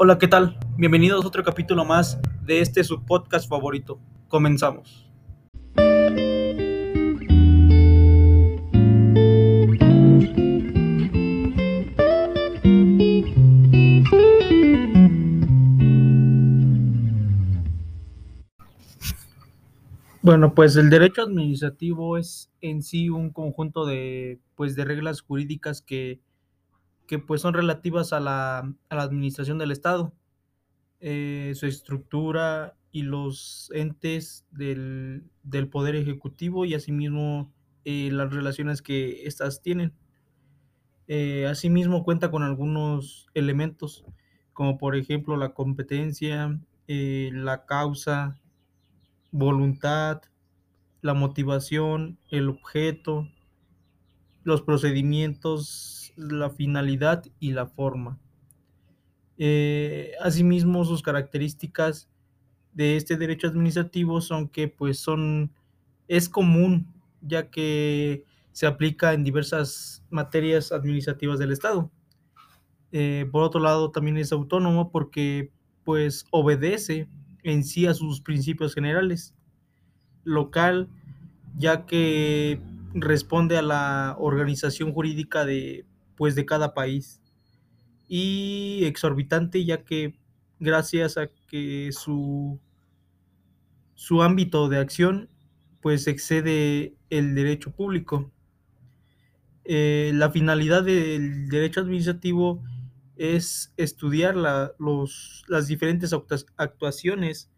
Hola, ¿qué tal? Bienvenidos a otro capítulo más de este su podcast favorito. Comenzamos. Bueno, pues el derecho administrativo es en sí un conjunto de, pues, de reglas jurídicas que, que pues son relativas a la, a la administración del Estado, eh, su estructura y los entes del, del Poder Ejecutivo y asimismo eh, las relaciones que éstas tienen. Eh, asimismo cuenta con algunos elementos, como por ejemplo la competencia, la causa, voluntad, la motivación, el objeto, los procedimientos, la finalidad y la forma. Eh, asimismo, sus características de este derecho administrativo son que pues son es común ya que se aplica en diversas materias administrativas del Estado. Eh, por otro lado, también es autónomo porque pues obedece en sí a sus principios generales. Local, ya que responde a la organización jurídica de pues de cada país. Y exorbitante, ya que gracias a que su su ámbito de acción pues excede el derecho público. Eh, la finalidad del derecho administrativo es estudiar la, los, las diferentes actuaciones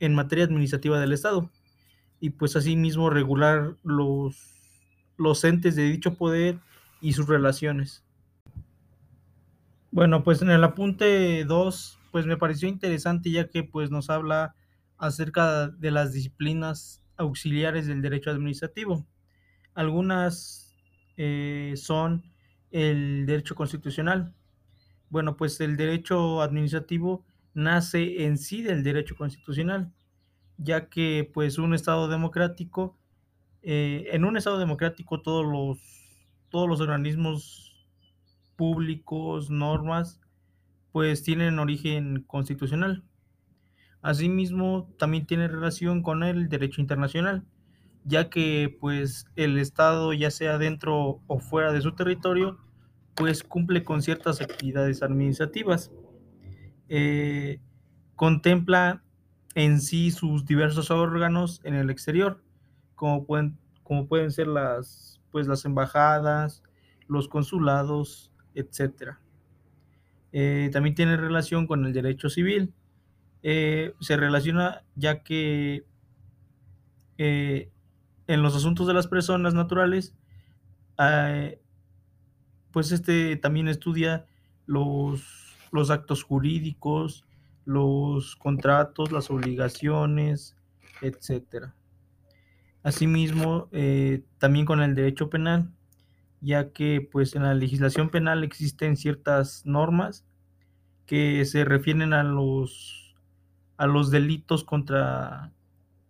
en materia administrativa del Estado y pues asimismo regular los, los entes de dicho poder y sus relaciones. Bueno, pues en el apunte 2, pues me pareció interesante ya que pues nos habla acerca de las disciplinas auxiliares del derecho administrativo. Algunas eh, son el derecho constitucional. Bueno, pues el derecho administrativo nace en sí del derecho constitucional, ya que pues un Estado democrático, eh, en un Estado democrático todos los, todos los organismos públicos, normas, pues tienen origen constitucional. Asimismo, también tiene relación con el derecho internacional, ya que pues el Estado, ya sea dentro o fuera de su territorio, pues cumple con ciertas actividades administrativas. Eh, contempla en sí sus diversos órganos en el exterior, como pueden, como pueden ser las, pues, las embajadas, los consulados, etc. Eh, también tiene relación con el derecho civil, eh, se relaciona ya que eh, en los asuntos de las personas naturales, pues este también estudia los, los actos jurídicos, los contratos, las obligaciones, etcétera. Asimismo, eh, también con el derecho penal, ya que pues en la legislación penal existen ciertas normas que se refieren a los a los delitos contra,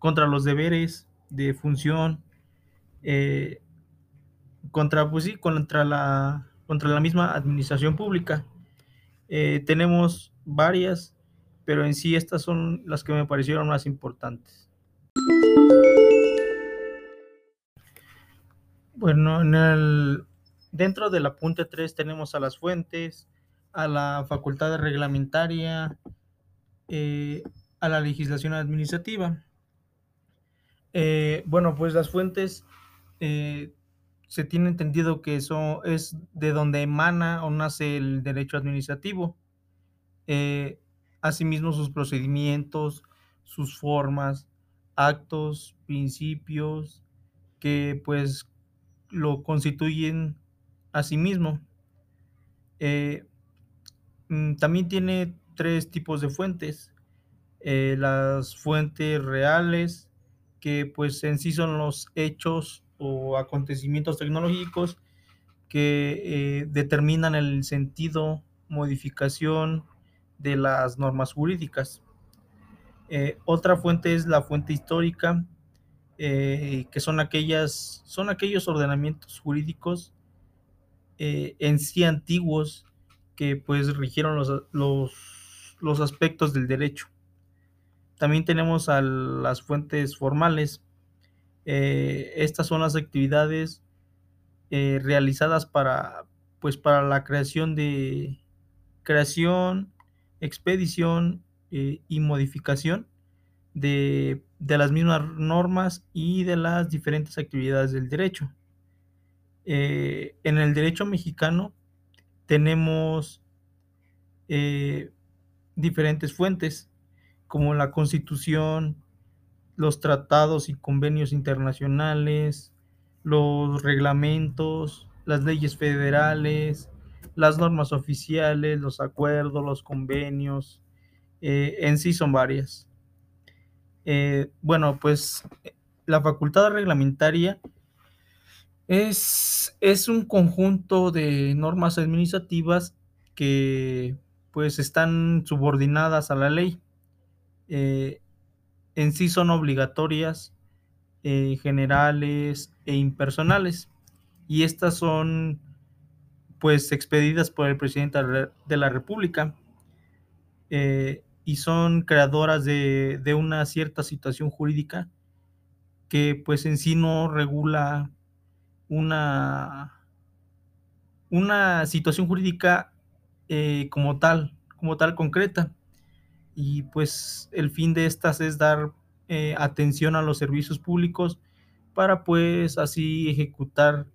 contra los deberes de función, eh, contra, pues sí, contra la, contra la misma administración pública. Eh, tenemos varias, pero en sí estas son las que me parecieron más importantes. Bueno, en el, dentro del apunte 3 tenemos a las fuentes, a la facultad reglamentaria, eh, a la legislación administrativa. Eh, bueno, pues las fuentes eh, se tiene entendido que eso es de donde emana o nace el derecho administrativo. Asimismo, sus procedimientos, sus formas, actos, principios, que pues lo constituyen a sí mismo. Mm, también tiene tres tipos de fuentes. Eh, las fuentes reales, que pues en sí son los hechos o acontecimientos tecnológicos que eh, determinan el sentido, modificación de las normas jurídicas. Eh, otra fuente es la fuente histórica, que son aquellas, son aquellos ordenamientos jurídicos en sí antiguos que pues rigieron los, los los aspectos del derecho. También tenemos a las fuentes formales. Eh, estas son las actividades eh, realizadas para, pues, para la creación de creación, expedición eh, y modificación de, de, las mismas normas y de las diferentes actividades del derecho. Eh, en el derecho mexicano tenemos eh, diferentes fuentes, como la constitución, los tratados y convenios internacionales, los reglamentos, las leyes federales, las normas oficiales, los acuerdos, los convenios, eh, en sí son varias. Eh, bueno, pues la facultad reglamentaria es, es, un conjunto de normas administrativas que pues están subordinadas a la ley. Eh, en sí son obligatorias, generales e impersonales. Y estas son pues expedidas por el presidente de la República eh, y son creadoras de, una cierta situación jurídica que pues en sí no regula una, una situación jurídica eh, como tal, como tal concreta. Y pues el fin de estas es dar eh, atención a los servicios públicos para pues así ejecutar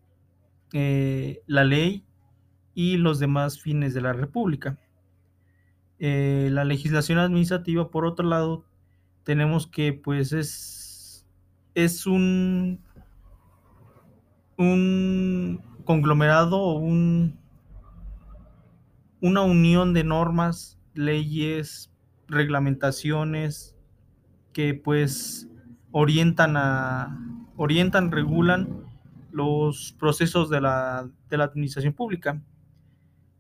la ley y los demás fines de la República. Eh, la legislación administrativa, por otro lado, tenemos que pues es, es un, un conglomerado o un, una unión de normas, leyes, reglamentaciones que pues orientan a orientan, regulan los procesos de la, de la administración pública.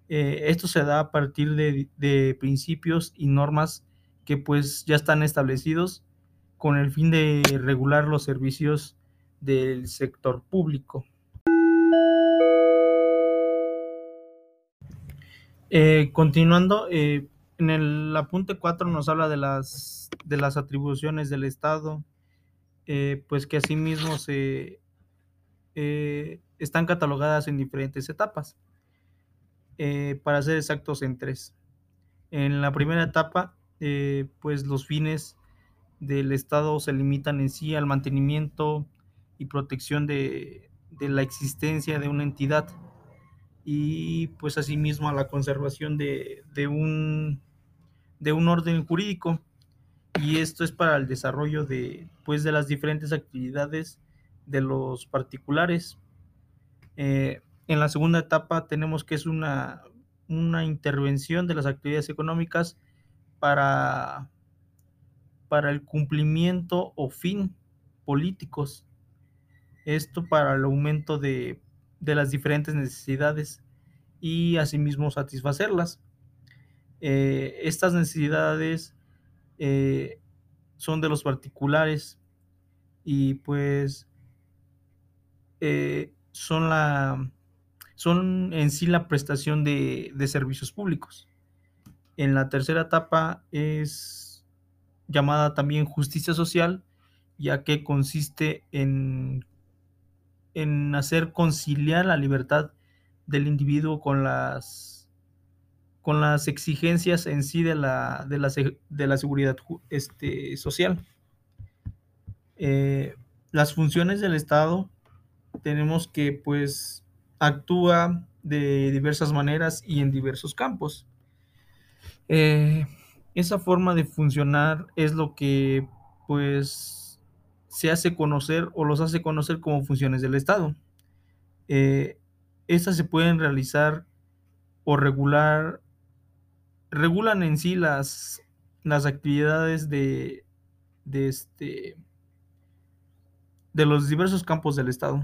Eh, esto se da a partir de, principios y normas que pues ya están establecidos con el fin de regular los servicios del sector público. Eh, continuando, eh, en el apunte 4 nos habla de las, de las atribuciones del Estado, pues que asimismo se, están catalogadas en diferentes etapas. Eh, para ser exactos, en tres. En la primera etapa, eh, pues los fines del Estado se limitan en sí al mantenimiento y protección de, de la existencia de una entidad y pues asimismo a la conservación de, de, un, de un orden jurídico y esto es para el desarrollo de, pues, de las diferentes actividades de los particulares. Eh, en la segunda etapa tenemos que es una, una intervención de las actividades económicas para, para el cumplimiento o fin políticos. Esto para el aumento de, de las diferentes necesidades y asimismo satisfacerlas. Eh, estas necesidades eh, son de los particulares y pues eh, son la son en sí la prestación de, de, servicios públicos. En la tercera etapa es llamada también justicia social, ya que consiste en, en hacer conciliar la libertad del individuo con las, con las exigencias en sí de la, de la, de la seguridad este, social. Eh, las funciones del Estado tenemos que pues actúa de diversas maneras y en diversos campos. Eh, esa forma de funcionar es lo que pues se hace conocer o los hace conocer como funciones del Estado. Eh, estas se pueden realizar o regular, regulan en sí las, las actividades de, de, este, de los diversos campos del Estado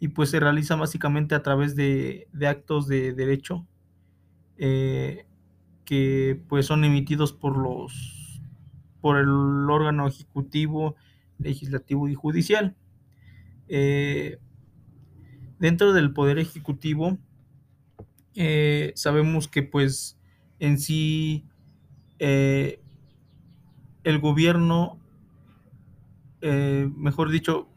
y pues se realiza básicamente a través de, de actos de derecho eh, que pues son emitidos por los por el órgano ejecutivo, legislativo y judicial. Eh, dentro del poder ejecutivo eh, sabemos que pues en sí el gobierno, mejor dicho,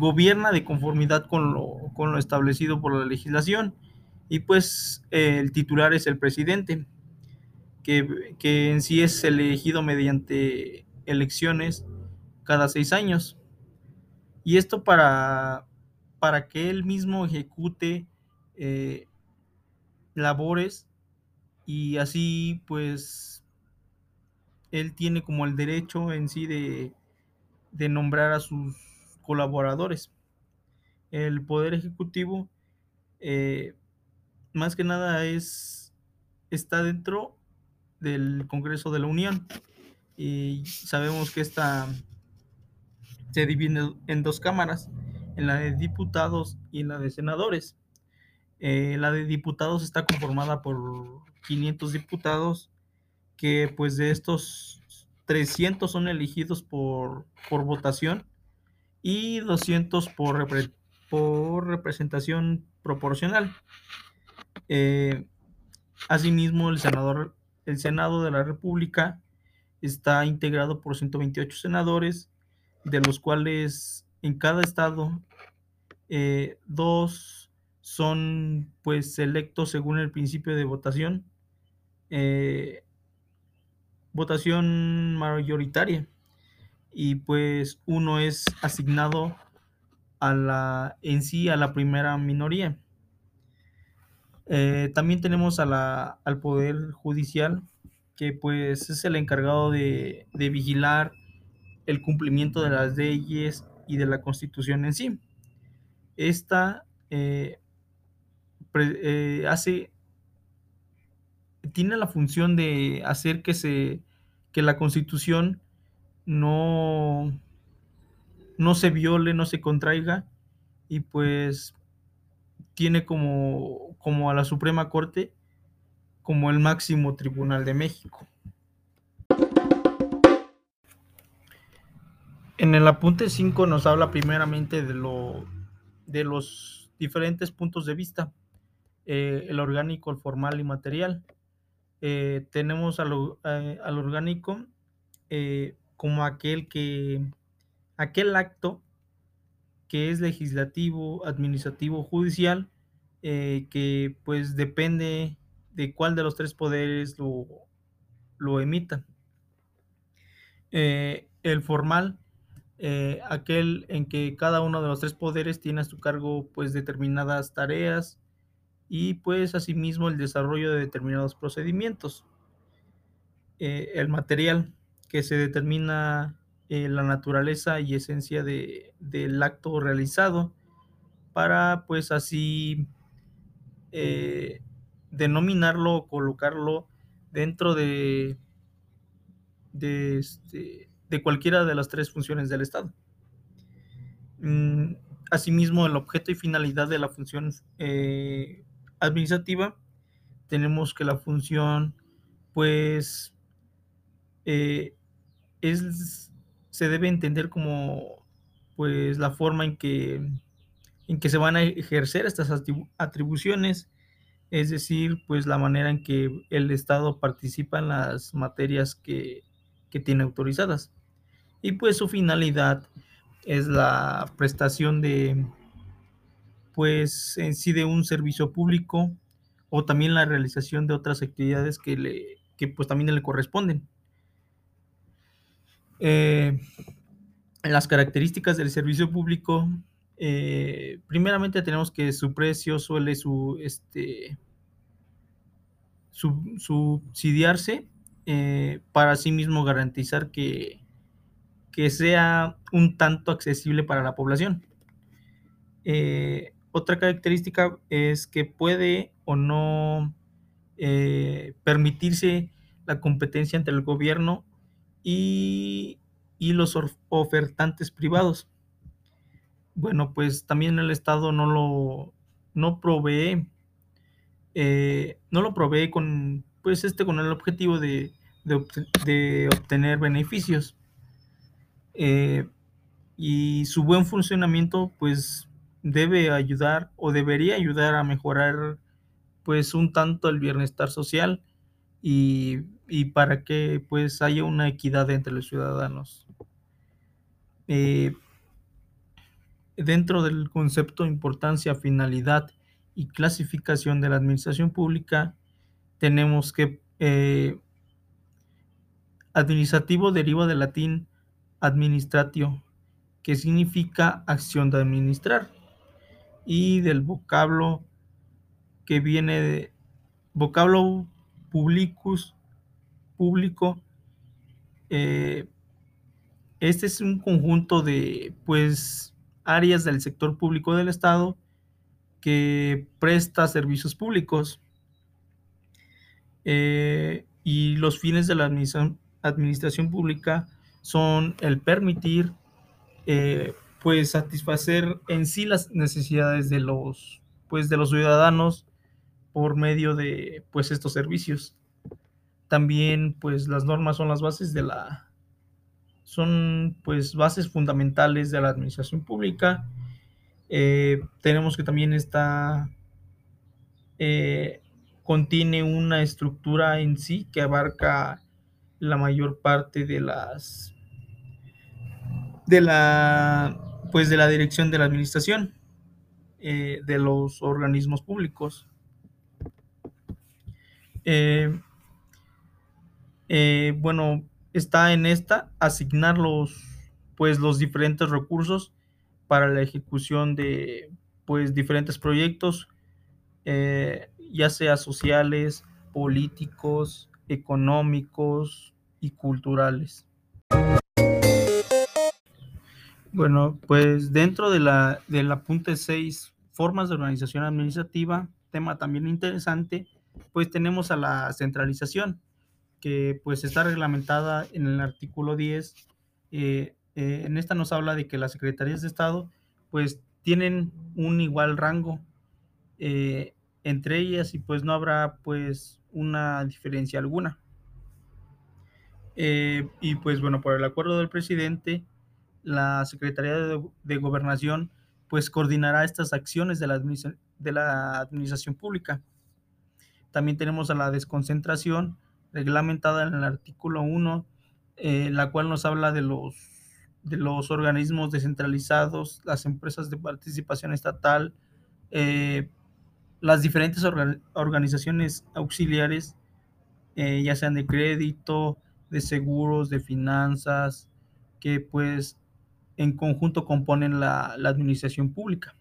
gobierna de conformidad con lo, con lo, establecido por la legislación y pues eh, el titular es el presidente, que, que, en sí es elegido mediante elecciones cada seis años. Y esto para, para que él mismo ejecute eh, labores y así pues él tiene como el derecho en sí de, de nombrar a sus colaboradores. El poder ejecutivo eh, más que nada es está dentro del Congreso de la Unión y sabemos que esta se divide en dos cámaras, en la de diputados y en la de senadores. Eh, la de diputados está conformada por 500 diputados que pues de estos 300 son elegidos por, por votación y 200 por, por representación proporcional. Eh, asimismo, el, senador, el Senado de la República está integrado por 128 senadores, de los cuales en cada estado eh, dos son pues electos según el principio de votación, eh, votación mayoritaria y pues uno es asignado a la en sí a la primera minoría. Eh, también tenemos a la, al Poder Judicial, que pues es el encargado de, de, vigilar el cumplimiento de las leyes y de la Constitución en sí. Esta eh, eh, hace, tiene la función de hacer que, se, que la Constitución no, no se viole, no se contraiga y pues tiene como, como a la Suprema Corte como el máximo tribunal de México. En el apunte 5 nos habla primeramente de, lo, de los diferentes puntos de vista, eh, el orgánico, el formal y material. Eh, tenemos al, eh, al orgánico como aquel que aquel acto que es legislativo, administrativo, judicial, eh, que pues depende de cuál de los tres poderes lo, lo emita. Eh, el formal, eh, aquel en que cada uno de los tres poderes tiene a su cargo pues determinadas tareas y pues asimismo el desarrollo de determinados procedimientos. El material, que se determina eh, la naturaleza y esencia de, del acto realizado para pues así eh, denominarlo o colocarlo dentro de, de, este, de, cualquiera de las tres funciones del Estado. Mm, asimismo, el objeto y finalidad de la función eh, administrativa, tenemos que la función pues es, se debe entender como pues la forma en que, en que se van a ejercer estas atribuciones, es decir, pues la manera en que el Estado participa en las materias que, que tiene autorizadas. Y pues su finalidad es la prestación de, pues en sí de un servicio público o también la realización de otras actividades que, le, que pues también le corresponden. Eh, las características del servicio público, eh, primeramente tenemos que su precio suele su, este, sub, subsidiarse eh, para sí mismo garantizar que, que, sea un tanto accesible para la población. Otra característica es que puede o no permitirse la competencia entre el gobierno y, y los ofertantes privados. Bueno, pues también el Estado no lo no provee, eh, no lo provee con, pues este, con el objetivo de, de, obtener beneficios. Eh, y su buen funcionamiento, pues debe ayudar o debería ayudar a mejorar, pues un tanto el bienestar social y, y para que pues haya una equidad entre los ciudadanos. Eh, dentro del concepto importancia, finalidad y clasificación de la administración pública, tenemos que eh, administrativo deriva del latín administratio, que significa acción de administrar, y del vocablo que viene de vocablo publicus, público. Eh, este es un conjunto de pues áreas del sector público del Estado que presta servicios públicos. Eh, y los fines de la administración, pública son el permitir eh, pues satisfacer en sí las necesidades de los pues de los ciudadanos por medio de pues estos servicios. También pues las normas son las bases de la son pues bases fundamentales de la administración pública. Eh, tenemos que también está eh, contiene una estructura en sí que abarca la mayor parte de las de la pues de la dirección de la administración eh, de los organismos públicos eh, eh, bueno está en esta asignar los pues los diferentes recursos para la ejecución de pues diferentes proyectos eh, ya sea sociales políticos económicos y culturales. Bueno pues dentro de la del apunte 6 formas de organización administrativa tema también interesante pues tenemos a la centralización que pues está reglamentada en el artículo 10. Eh, eh, en esta nos habla de que las secretarías de Estado pues tienen un igual rango eh, entre ellas y pues no habrá pues una diferencia alguna. Y pues bueno, por el acuerdo del presidente, la Secretaría de, Gobernación pues coordinará estas acciones de la administración pública. También tenemos a la desconcentración reglamentada en el artículo 1, eh, la cual nos habla de los, de los organismos descentralizados, las empresas de participación estatal, eh, las diferentes orga organizaciones auxiliares, eh, ya sean de crédito, de seguros, de finanzas, que pues en conjunto componen la, la administración pública.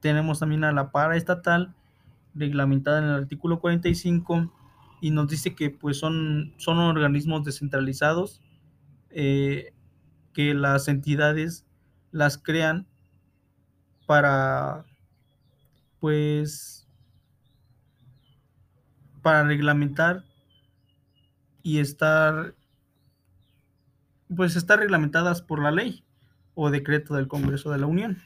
Tenemos también a la paraestatal, reglamentada en el artículo 45, y nos dice que pues son, son organismos descentralizados eh, que las entidades las crean para pues para reglamentar y estar pues estar reglamentadas por la ley o decreto del Congreso de la Unión.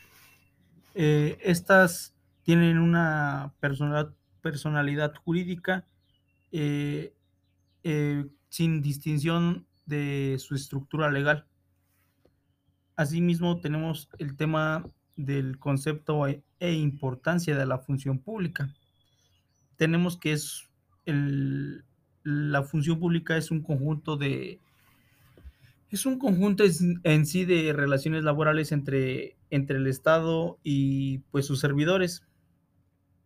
Eh, estas tienen una personalidad, personalidad jurídica eh, eh, sin distinción de su estructura legal. Asimismo, tenemos el tema del concepto e, e importancia de la función pública. Tenemos que es la función pública es un conjunto de es un conjunto en sí de relaciones laborales entre, entre el Estado y pues sus servidores,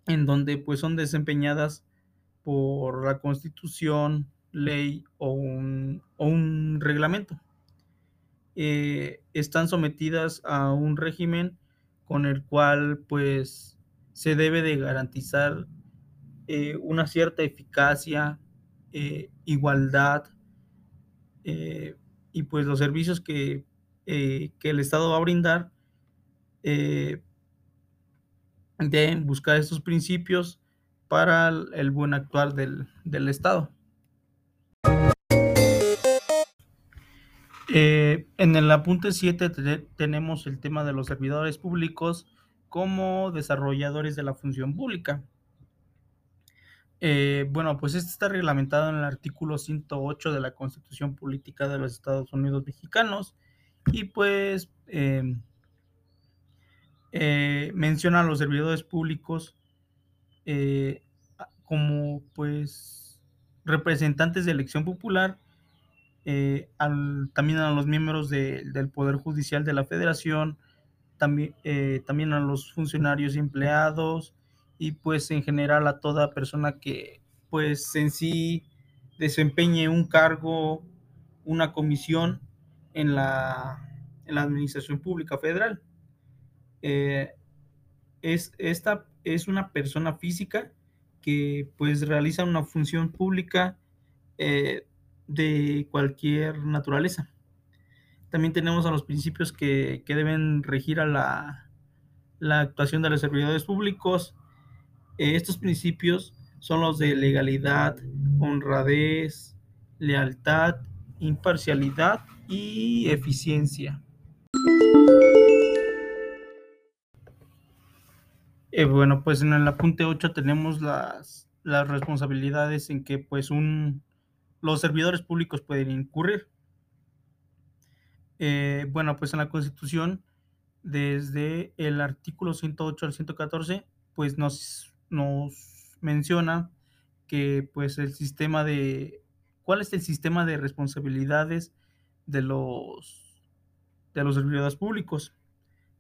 en donde pues son desempeñadas por la constitución, ley o un, reglamento. Eh, están sometidas a un régimen con el cual pues se debe de garantizar eh, una cierta eficacia, eh, igualdad y pues los servicios que, que, el Estado va a brindar deben buscar estos principios para el buen actuar del, del Estado. Eh, en el apunte 7 tenemos el tema de los servidores públicos como desarrolladores de la función pública. Eh, bueno, pues esto está reglamentado en el artículo 108 de la Constitución Política de los Estados Unidos Mexicanos y pues eh, menciona a los servidores públicos eh, como pues representantes de elección popular, eh, también a los miembros del Poder Judicial de la Federación, también, eh, también a los funcionarios y empleados y pues en general a toda persona que pues en sí desempeñe un cargo, una comisión en la, en la Administración Pública Federal. Es, esta es una persona física que pues realiza una función pública eh, de cualquier naturaleza. También tenemos a los principios que, deben regir a la, la, actuación de los servidores públicos. Eh, estos principios son los de legalidad, honradez, lealtad, imparcialidad y eficiencia. Eh, bueno, pues en el apunte 8 tenemos las, las responsabilidades en que pues un, los servidores públicos pueden incurrir. Eh, bueno, pues en la Constitución, desde el artículo 108 al 114, pues nos, nos menciona que pues el sistema de, ¿cuál es el sistema de responsabilidades de los, de los servidores públicos?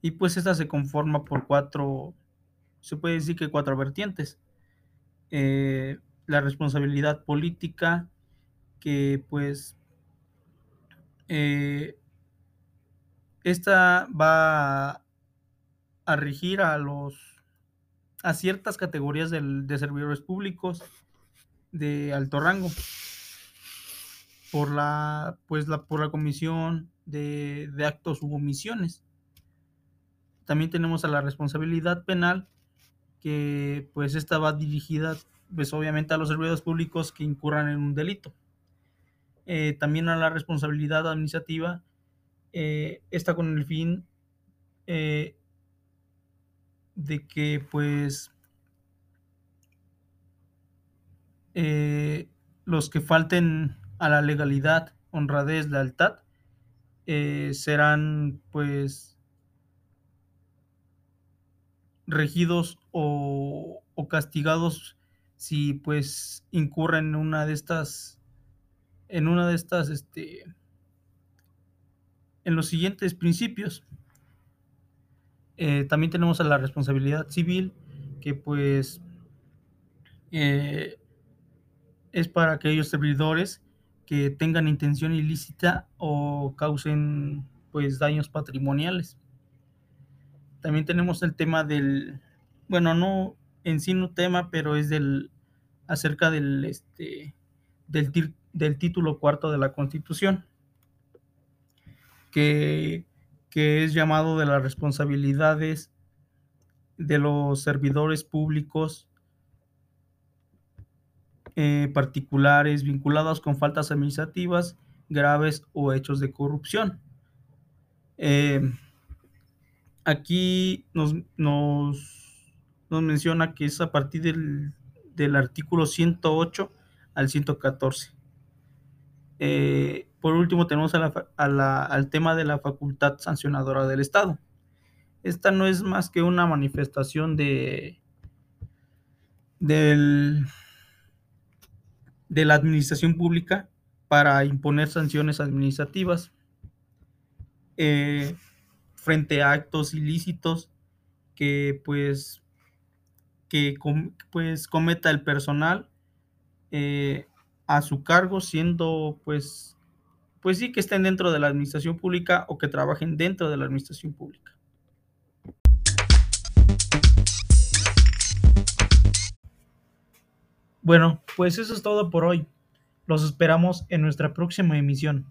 Y pues esta se conforma por cuatro, se puede decir que cuatro vertientes. Eh, la responsabilidad política, que pues eh, esta va a regir a los a ciertas categorías de servidores públicos de alto rango por la pues la por la comisión de, de actos u omisiones. También tenemos a la responsabilidad penal que pues esta va dirigida pues obviamente a los servidores públicos que incurran en un delito. Eh, también a la responsabilidad administrativa eh, está con el fin eh, de que pues los que falten a la legalidad, honradez, lealtad, serán pues regidos o, castigados si pues incurren en una de estas en una de estas este en los siguientes principios. Eh, también tenemos a la responsabilidad civil, que pues eh, es para aquellos servidores que tengan intención ilícita o causen pues daños patrimoniales. También tenemos el tema del, bueno, no en sí un tema, pero es del acerca del este del, del título cuarto de la Constitución que, es llamado de las responsabilidades de los servidores públicos eh, particulares vinculados con faltas administrativas graves o hechos de corrupción. Eh, aquí nos, nos, menciona que es a partir del, del artículo 108 al 114. Eh, por último, tenemos al tema de la facultad sancionadora del Estado. Esta no es más que una manifestación de, de la administración pública para imponer sanciones administrativas eh, frente a actos ilícitos que pues que pues cometa el personal eh, a su cargo siendo pues pues sí que estén dentro de la administración pública o que trabajen dentro de la administración pública. Bueno, pues eso es todo por hoy. Los esperamos en nuestra próxima emisión.